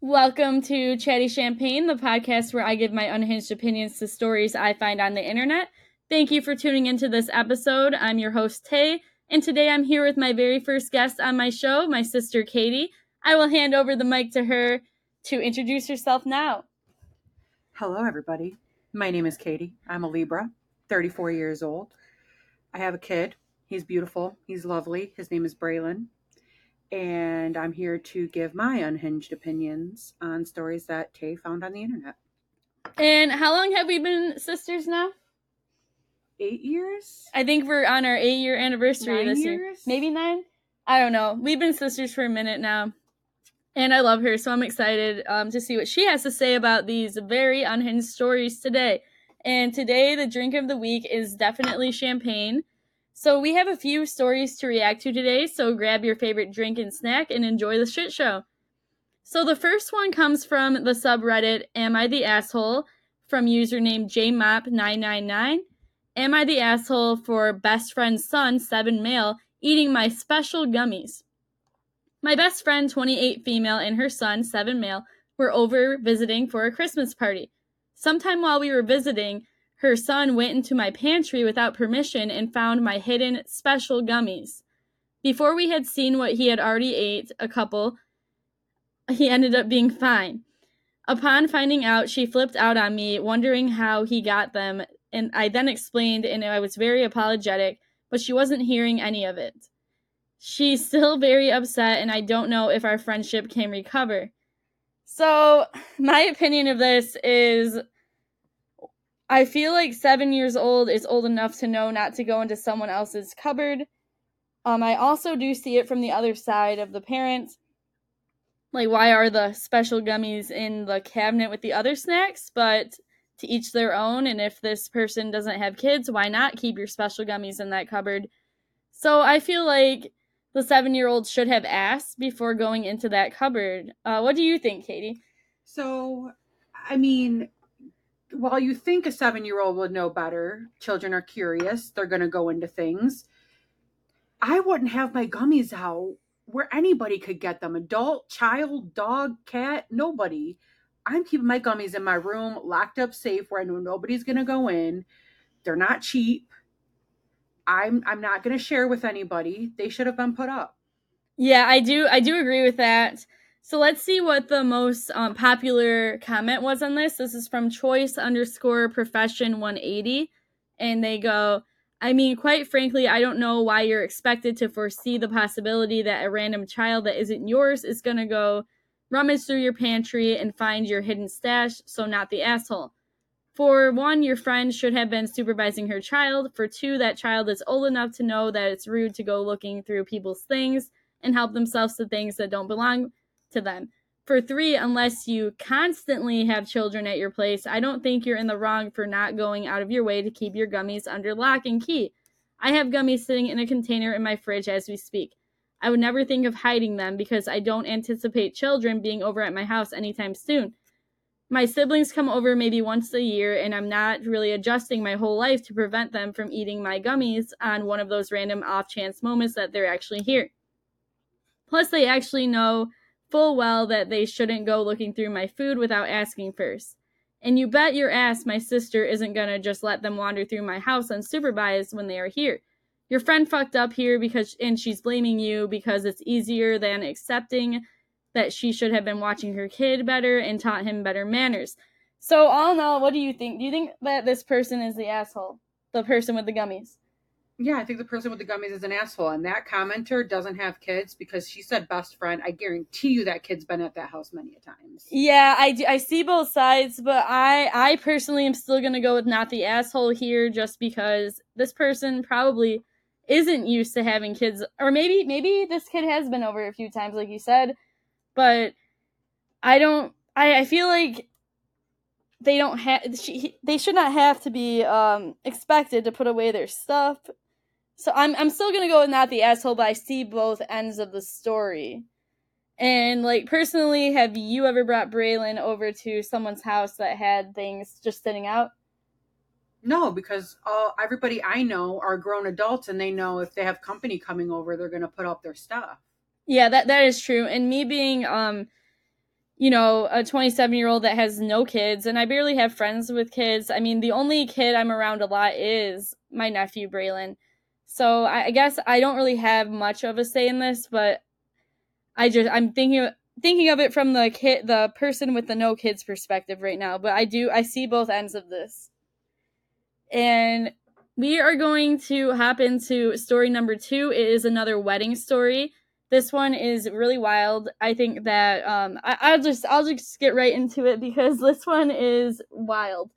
Welcome to Chatty Champagne, the podcast where I give my unhinged opinions to stories I find on the internet. Thank you for tuning into this episode. I'm your host, Tay, and today I'm here with my very first guest on my show, my sister, Katie. I will hand over the mic to her to introduce herself now. Hello, everybody. My name is Katie. I'm a Libra, 34 years old. I have a kid. He's beautiful. He's lovely. His name is Braylon. And I'm here to give my unhinged opinions on stories that Tay found on the internet. And how long have we been sisters now? Eight years? I think we're on our eight year anniversary Nine this year. Maybe nine? I don't know. We've been sisters for a minute now. And I love her, so I'm excited um, to see what she has to say about these very unhinged stories today. And today, the drink of the week is definitely champagne. So we have a few stories to react to today, so grab your favorite drink and snack and enjoy the shit show. So the first one comes from the subreddit Am I the Asshole from username JMop999. Am I the asshole for best friend's son, 7 male, eating my special gummies? My best friend, 28 female, and her son, 7 male, were over visiting for a Christmas party. Sometime while we were visiting, her son went into my pantry without permission and found my hidden special gummies. Before we had seen what he had already ate, a couple, he ended up being fine. Upon finding out, she flipped out on me, wondering how he got them, and I then explained, and I was very apologetic, but she wasn't hearing any of it. She's still very upset, and I don't know if our friendship can recover. So, my opinion of this is I feel like seven years old is old enough to know not to go into someone else's cupboard. Um, I also do see it from the other side of the parents. Like, why are the special gummies in the cabinet with the other snacks? But to each their own. And if this person doesn't have kids, why not keep your special gummies in that cupboard? So I feel like the seven year old should have asked before going into that cupboard. Uh, what do you think, Katie? So, I mean, while you think a seven year old would know better, children are curious. They're going to go into things. I wouldn't have my gummies out where anybody could get them adult, child, dog, cat, nobody. I'm keeping my gummies in my room, locked up safe where I know nobody's going to go in. They're not cheap. I'm I'm not going to share with anybody. They should have been put up. Yeah, I do. I do agree with that. So let's see what the most um, popular comment was on this. This is from choice underscore profession 180. And they go, I mean, quite frankly, I don't know why you're expected to foresee the possibility that a random child that isn't yours is going to go rummage through your pantry and find your hidden stash, so not the asshole. For one, your friend should have been supervising her child. For two, that child is old enough to know that it's rude to go looking through people's things and help themselves to things that don't belong to them. For three, unless you constantly have children at your place, I don't think you're in the wrong for not going out of your way to keep your gummies under lock and key. I have gummies sitting in a container in my fridge as we speak. I would never think of hiding them because I don't anticipate children being over at my house anytime soon. My siblings come over maybe once a year, and I'm not really adjusting my whole life to prevent them from eating my gummies on one of those random off chance moments that they're actually here. Plus, they actually know full well that they shouldn't go looking through my food without asking first. And you bet your ass my sister isn't gonna just let them wander through my house unsupervised when they are here. Your friend fucked up here because and she's blaming you because it's easier than accepting that she should have been watching her kid better and taught him better manners. So all in all, what do you think? Do you think that this person is the asshole? The person with the gummies? Yeah, I think the person with the gummies is an asshole. And that commenter doesn't have kids because she said best friend. I guarantee you that kid's been at that house many a times. Yeah, I, do, I see both sides, but I I personally am still gonna go with not the asshole here, just because this person probably isn't used to having kids, or maybe maybe this kid has been over a few times, like you said, but I don't. I I feel like they don't have. They should not have to be um expected to put away their stuff. So I'm I'm still gonna go with not the asshole, but I see both ends of the story. And like personally, have you ever brought Braylon over to someone's house that had things just sitting out? No, because all everybody I know are grown adults and they know if they have company coming over, they're gonna put up their stuff. Yeah, that that is true. And me being um you know, a 27 year old that has no kids, and I barely have friends with kids. I mean, the only kid I'm around a lot is my nephew, Braylon. So I, I guess I don't really have much of a say in this, but I just I'm thinking thinking of it from the kid the person with the no kids perspective right now but i do i see both ends of this. And we are going to hop into story number two. It is another wedding story. This one is really wild. I think that um I, i'll just i'll just get right into it because this one is wild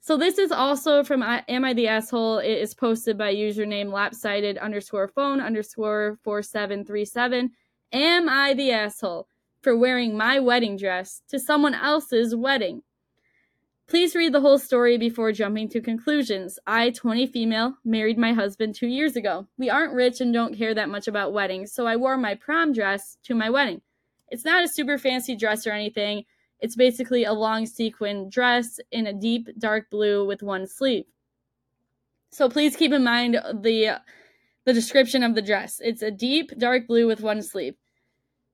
so this is also from uh, am i the asshole it is posted by username lapsided underscore phone underscore 4737 am i the asshole for wearing my wedding dress to someone else's wedding. Please read the whole story before jumping to conclusions. I, 20 female, married my husband two years ago. We aren't rich and don't care that much about weddings, so I wore my prom dress to my wedding. It's not a super fancy dress or anything. It's basically a long sequin dress in a deep dark blue with one sleeve. So please keep in mind the the description of the dress. It's a deep dark blue with one sleeve.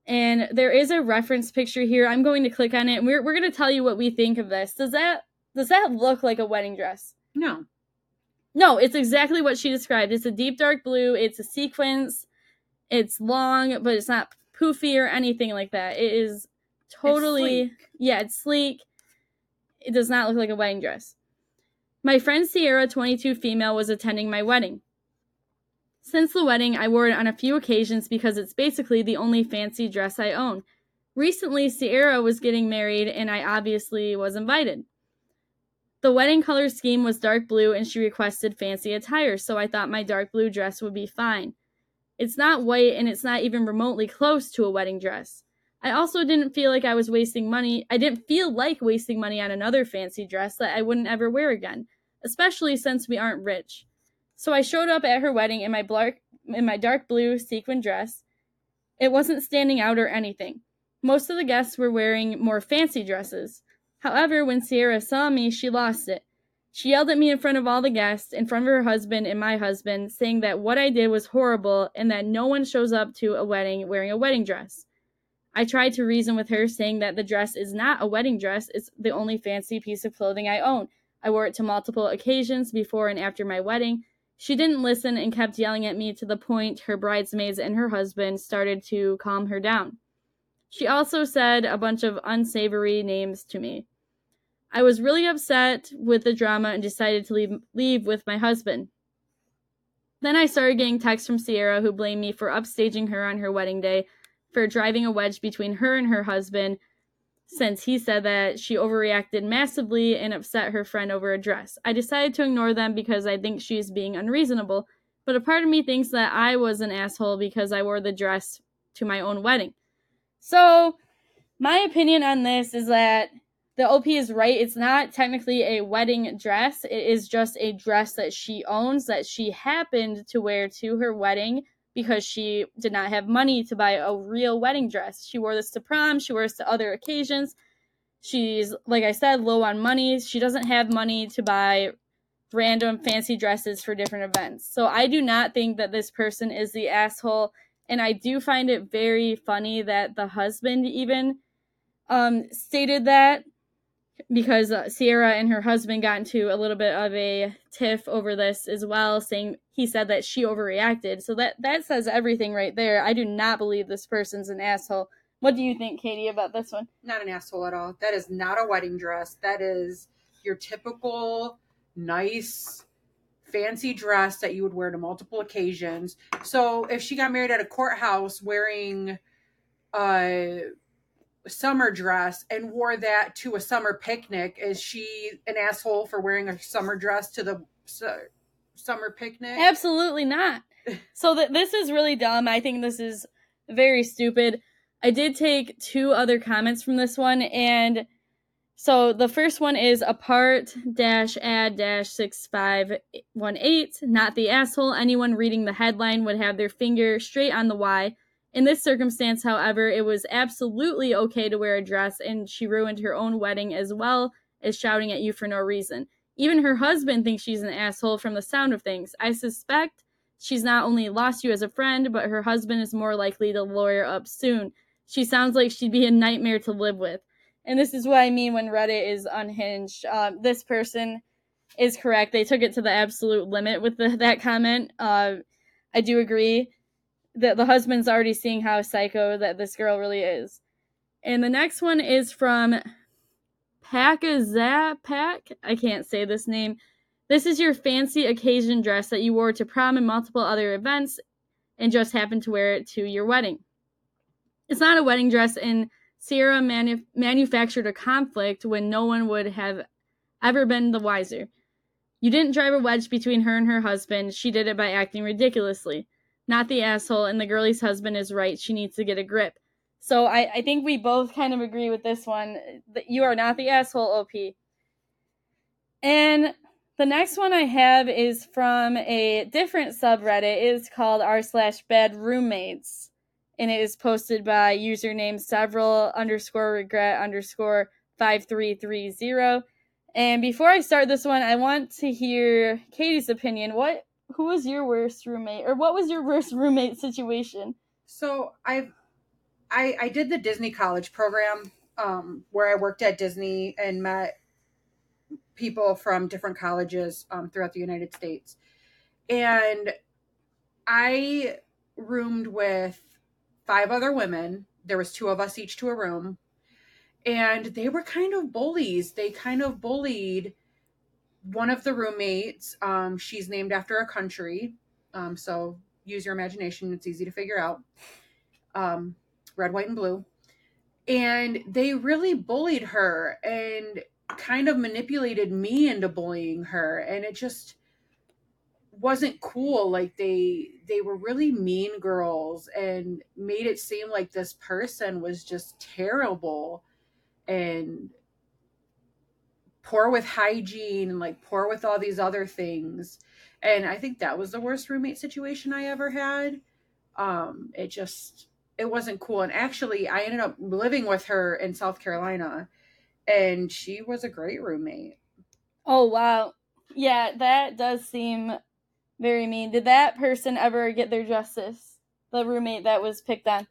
And there is a reference picture here. I'm going to click on it and we're, we're going to tell you what we think of this. Does that does that look like a wedding dress? No. No, it's exactly what she described. It's a deep dark blue, it's a sequence, it's long, but it's not poofy or anything like that. It is totally it's yeah, it's sleek. It does not look like a wedding dress. My friend Sierra, 22 female, was attending my wedding. Since the wedding, I wore it on a few occasions because it's basically the only fancy dress I own. Recently, Sierra was getting married, and I obviously was invited. The wedding color scheme was dark blue, and she requested fancy attire, so I thought my dark blue dress would be fine. It's not white, and it's not even remotely close to a wedding dress. I also didn't feel like I was wasting money. I didn't feel like wasting money on another fancy dress that I wouldn't ever wear again, especially since we aren't rich. So I showed up at her wedding in my dark in my dark blue sequin dress. It wasn't standing out or anything. Most of the guests were wearing more fancy dresses. However, when Sierra saw me, she lost it. She yelled at me in front of all the guests, in front of her husband and my husband, saying that what I did was horrible and that no one shows up to a wedding wearing a wedding dress. I tried to reason with her, saying that the dress is not a wedding dress, it's the only fancy piece of clothing I own. I wore it to multiple occasions before and after my wedding, she didn't listen and kept yelling at me to the point her bridesmaids and her husband started to calm her down. She also said a bunch of unsavory names to me. I was really upset with the drama and decided to leave, leave with my husband. Then I started getting texts from Sierra who blamed me for upstaging her on her wedding day, for driving a wedge between her and her husband, since he said that she overreacted massively and upset her friend over a dress. I decided to ignore them because I think she's being unreasonable, but a part of me thinks that I was an asshole because I wore the dress to my own wedding. So, my opinion on this is that the OP is right. It's not technically a wedding dress, it is just a dress that she owns that she happened to wear to her wedding because she did not have money to buy a real wedding dress. She wore this to prom, she wears to other occasions. She's, like I said, low on money. She doesn't have money to buy random fancy dresses for different events. So I do not think that this person is the asshole. And I do find it very funny that the husband even um, stated that because uh, Sierra and her husband got into a little bit of a tiff over this as well, saying he said that she overreacted. So that that says everything right there. I do not believe this person's an asshole. What do you think, Katie, about this one? Not an asshole at all. That is not a wedding dress. That is your typical nice fancy dress that you would wear to multiple occasions. So if she got married at a courthouse wearing uh summer dress and wore that to a summer picnic. Is she an asshole for wearing a summer dress to the su- summer picnic? Absolutely not. so that this is really dumb. I think this is very stupid. I did take two other comments from this one and so the first one is apart dash ad dash six five one eight. Not the asshole. Anyone reading the headline would have their finger straight on the Y. In this circumstance, however, it was absolutely okay to wear a dress, and she ruined her own wedding as well as shouting at you for no reason. Even her husband thinks she's an asshole from the sound of things. I suspect she's not only lost you as a friend, but her husband is more likely to lawyer up soon. She sounds like she'd be a nightmare to live with. And this is what I mean when Reddit is unhinged. Uh, this person is correct. They took it to the absolute limit with the, that comment. Uh, I do agree that the husband's already seeing how psycho that this girl really is. And the next one is from Pakazapak. I can't say this name. This is your fancy occasion dress that you wore to prom and multiple other events and just happened to wear it to your wedding. It's not a wedding dress, and Sierra manu- manufactured a conflict when no one would have ever been the wiser. You didn't drive a wedge between her and her husband. She did it by acting ridiculously. Not the asshole, and the girlie's husband is right. She needs to get a grip. So I, I think we both kind of agree with this one. That you are not the asshole, OP. And the next one I have is from a different subreddit. It is called r slash bad roommates. And it is posted by username several underscore regret underscore 5330. And before I start this one, I want to hear Katie's opinion. What who was your worst roommate or what was your worst roommate situation? So I've I I did the Disney college program um where I worked at Disney and met people from different colleges um, throughout the United States. And I roomed with five other women. There was two of us each to a room. And they were kind of bullies. They kind of bullied one of the roommates. Um, she's named after a country. Um, so use your imagination. It's easy to figure out. Um, red, white, and blue. And they really bullied her. And kind of manipulated me into bullying her and it just wasn't cool like they they were really mean girls and made it seem like this person was just terrible and poor with hygiene and like poor with all these other things and i think that was the worst roommate situation i ever had um it just it wasn't cool and actually i ended up living with her in south carolina and she was a great roommate. Oh wow. Yeah, that does seem very mean. Did that person ever get their justice? The roommate that was picked on?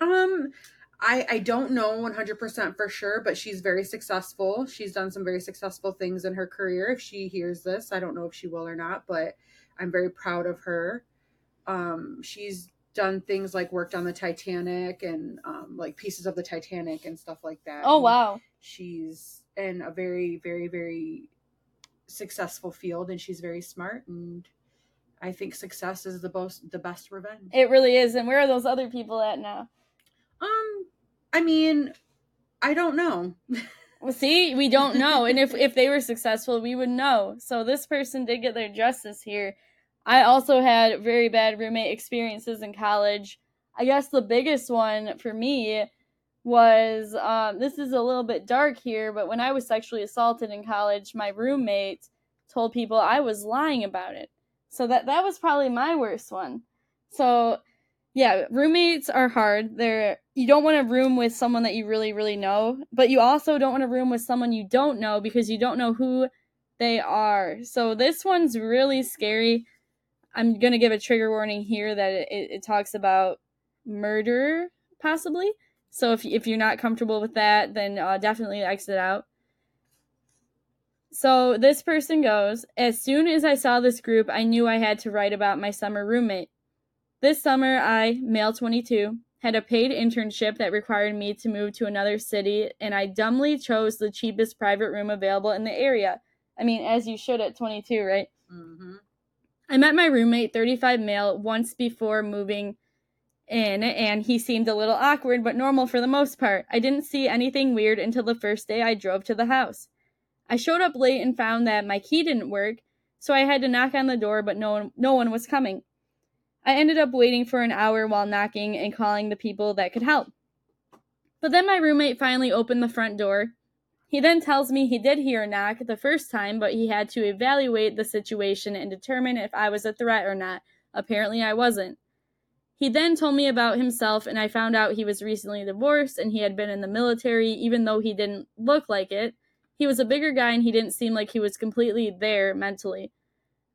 Um I I don't know 100% for sure, but she's very successful. She's done some very successful things in her career. If she hears this, I don't know if she will or not, but I'm very proud of her. Um she's done things like worked on the Titanic and um, like pieces of the Titanic and stuff like that. Oh wow. She's in a very very very successful field and she's very smart and I think success is the most the best revenge. It really is. And where are those other people at now? Um I mean, I don't know. well, see, we don't know. and if if they were successful, we would know. So this person did get their justice here I also had very bad roommate experiences in college. I guess the biggest one for me was um, this is a little bit dark here, but when I was sexually assaulted in college, my roommate told people I was lying about it. So that that was probably my worst one. So yeah, roommates are hard. They're you don't want to room with someone that you really really know, but you also don't want to room with someone you don't know because you don't know who they are. So this one's really scary. I'm going to give a trigger warning here that it, it talks about murder, possibly. So if, if you're not comfortable with that, then uh, definitely exit out. So this person goes, As soon as I saw this group, I knew I had to write about my summer roommate. This summer, I, male 22, had a paid internship that required me to move to another city, and I dumbly chose the cheapest private room available in the area. I mean, as you should at 22, right? Mm-hmm. I met my roommate, 35 male, once before moving in, and he seemed a little awkward but normal for the most part. I didn't see anything weird until the first day I drove to the house. I showed up late and found that my key didn't work, so I had to knock on the door, but no one, no one was coming. I ended up waiting for an hour while knocking and calling the people that could help. But then my roommate finally opened the front door, he then tells me he did hear a knock the first time, but he had to evaluate the situation and determine if I was a threat or not. Apparently, I wasn't. He then told me about himself, and I found out he was recently divorced and he had been in the military, even though he didn't look like it. He was a bigger guy and he didn't seem like he was completely there mentally.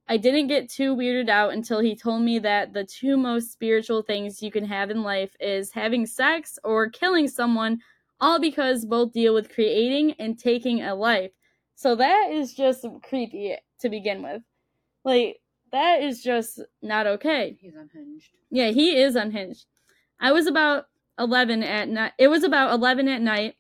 I didn't get too weirded out until he told me that the two most spiritual things you can have in life is having sex or killing someone, all because both deal with creating and taking a life. So that is just creepy to begin with. Like, that is just not okay. He's unhinged. Yeah, he is unhinged. I was about 11 at night. It was about 11 at night.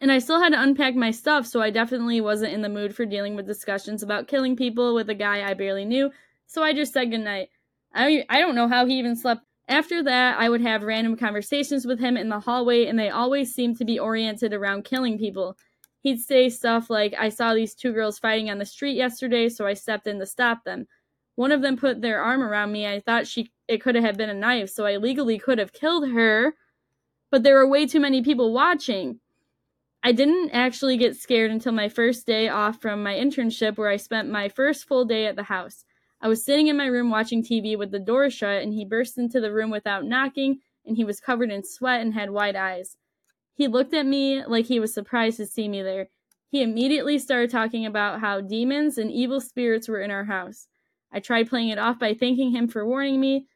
And I still had to unpack my stuff, so I definitely wasn't in the mood for dealing with discussions about killing people with a guy I barely knew. So I just said goodnight. I I don't know how he even slept. After that, I would have random conversations with him in the hallway, and they always seemed to be oriented around killing people. He'd say stuff like, I saw these two girls fighting on the street yesterday, so I stepped in to stop them. One of them put their arm around me. I thought she it could have been a knife, so I legally could have killed her, but there were way too many people watching. I didn't actually get scared until my first day off from my internship, where I spent my first full day at the house. I was sitting in my room watching TV with the door shut, and he burst into the room without knocking, and he was covered in sweat and had wide eyes. He looked at me like he was surprised to see me there. He immediately started talking about how demons and evil spirits were in our house. I tried playing it off by thanking him for warning me,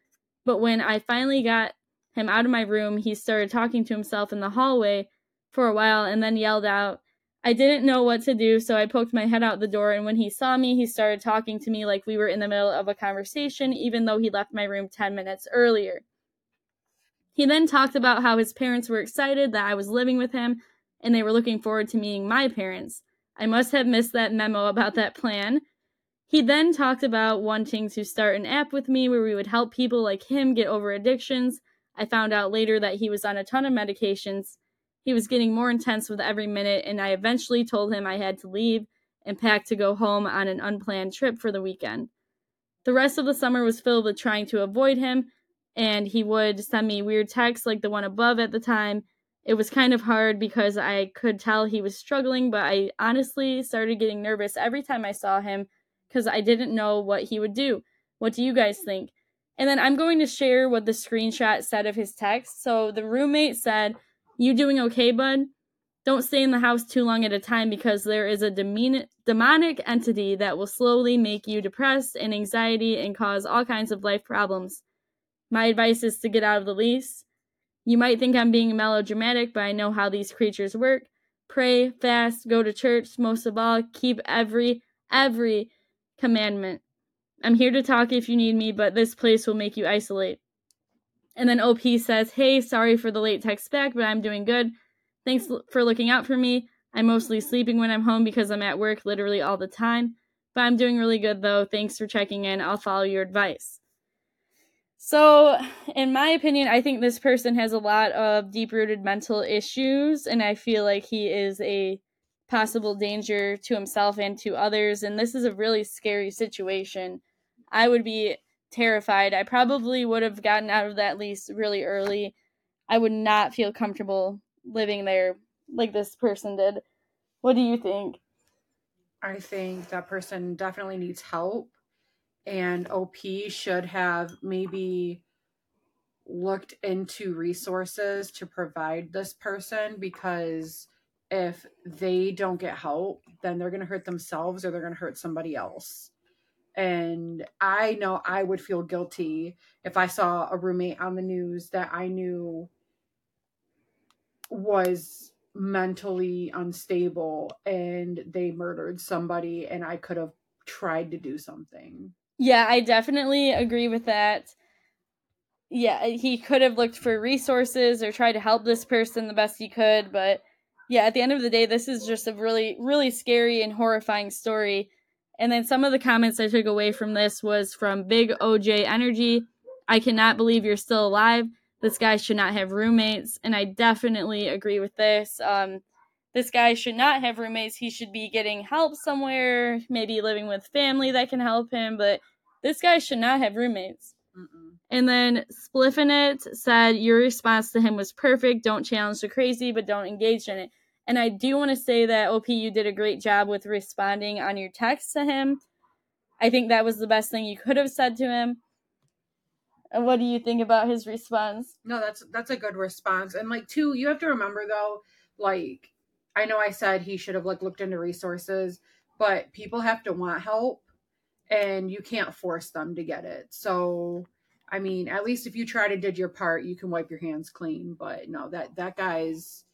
but when I finally got him out of my room, he started talking to himself in the hallway for a while and then yelled out. I didn't know what to do, so I poked my head out the door, and when he saw me, he started talking to me like we were in the middle of a conversation, even though he left my room 10 minutes earlier. He then talked about how his parents were excited that I was living with him, and they were looking forward to meeting my parents. I must have missed that memo about that plan. He then talked about wanting to start an app with me where we would help people like him get over addictions. I found out later that he was on a ton of medications he was getting more intense with every minute, and I eventually told him I had to leave and pack to go home on an unplanned trip for the weekend. The rest of the summer was filled with trying to avoid him, and he would send me weird texts like the one above at the time. It was kind of hard because I could tell he was struggling, but I honestly started getting nervous every time I saw him because I didn't know what he would do. What do you guys think? And then I'm going to share what the screenshot said of his text. So the roommate said, you doing okay, bud? Don't stay in the house too long at a time because there is a demonic entity that will slowly make you depressed and anxiety and cause all kinds of life problems. My advice is to get out of the lease. You might think I'm being melodramatic, but I know how these creatures work. Pray, fast, go to church, most of all, keep every, every commandment. I'm here to talk if you need me, but this place will make you isolate. And then OP says, Hey, sorry for the late text back, but I'm doing good. Thanks for looking out for me. I'm mostly sleeping when I'm home because I'm at work literally all the time. But I'm doing really good though. Thanks for checking in. I'll follow your advice. So, in my opinion, I think this person has a lot of deep rooted mental issues, and I feel like he is a possible danger to himself and to others. And this is a really scary situation. I would be terrified. I probably would have gotten out of that lease really early. I would not feel comfortable living there like this person did. What do you think? I think that person definitely needs help, and OP should have maybe looked into resources to provide this person because if they don't get help, then they're going to hurt themselves or they're going to hurt somebody else. And I know I would feel guilty if I saw a roommate on the news that I knew was mentally unstable and they murdered somebody and I could have tried to do something. Yeah, I definitely agree with that. Yeah, he could have looked for resources or tried to help this person the best he could, but yeah, at the end of the day, this is just a really, really scary and horrifying story. And then some of the comments I took away from this was from Big OJ Energy. I cannot believe you're still alive. This guy should not have roommates. And I definitely agree with this. Um, this guy should not have roommates. He should be getting help somewhere, maybe living with family that can help him. But this guy should not have roommates. Mm-mm. And then Spliffinit said, Your response to him was perfect. Don't challenge the crazy, but don't engage in it. And I do want to say that OP, you did a great job with responding on your text to him. I think that was the best thing you could have said to him. And what do you think about his response? No, that's that's a good response. And like too, you have to remember though, like I know I said he should have like looked into resources, but people have to want help. and you can't force them to get it. So, I mean, at least if you try to did your part, you can wipe your hands clean. But no, that that guy's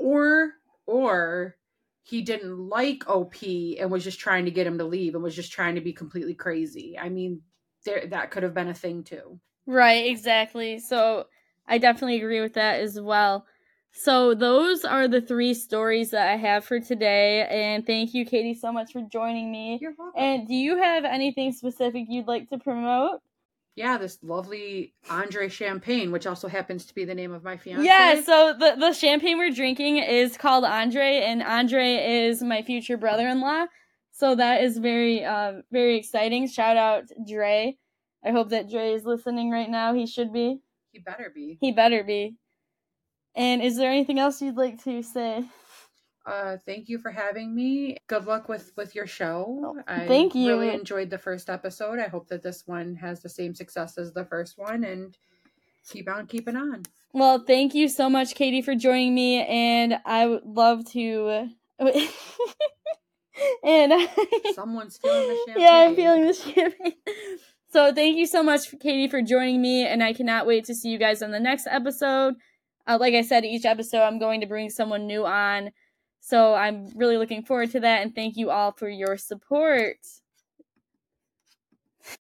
or or he didn't like OP and was just trying to get him to leave and was just trying to be completely crazy. I mean, there that could have been a thing too. Right, exactly. So I definitely agree with that as well. So those are the three stories that I have for today. And thank you, Katie, so much for joining me. You're welcome. And do you have anything specific you'd like to promote? Yeah, this lovely Andre Champagne, which also happens to be the name of my fiance. Yeah, so the, the champagne we're drinking is called Andre, and Andre is my future brother in law. So that is very, uh, very exciting. Shout out Dre. I hope that Dre is listening right now. He should be. he better be. He better be. And is there anything else you'd like to say? Uh, thank you for having me. Good luck with with your show. Oh, I thank you. I really enjoyed the first episode. I hope that this one has the same success as the first one, and keep on keeping on. Well, thank you so much, Katie, for joining me, and I would love to. and Someone's feeling the champagne. yeah, I'm feeling the champagne. So thank you so much, Katie, for joining me, and I cannot wait to see you guys on the next episode. Uh, like I said, each episode I'm going to bring someone new on. So I'm really looking forward to that, and thank you all for your support.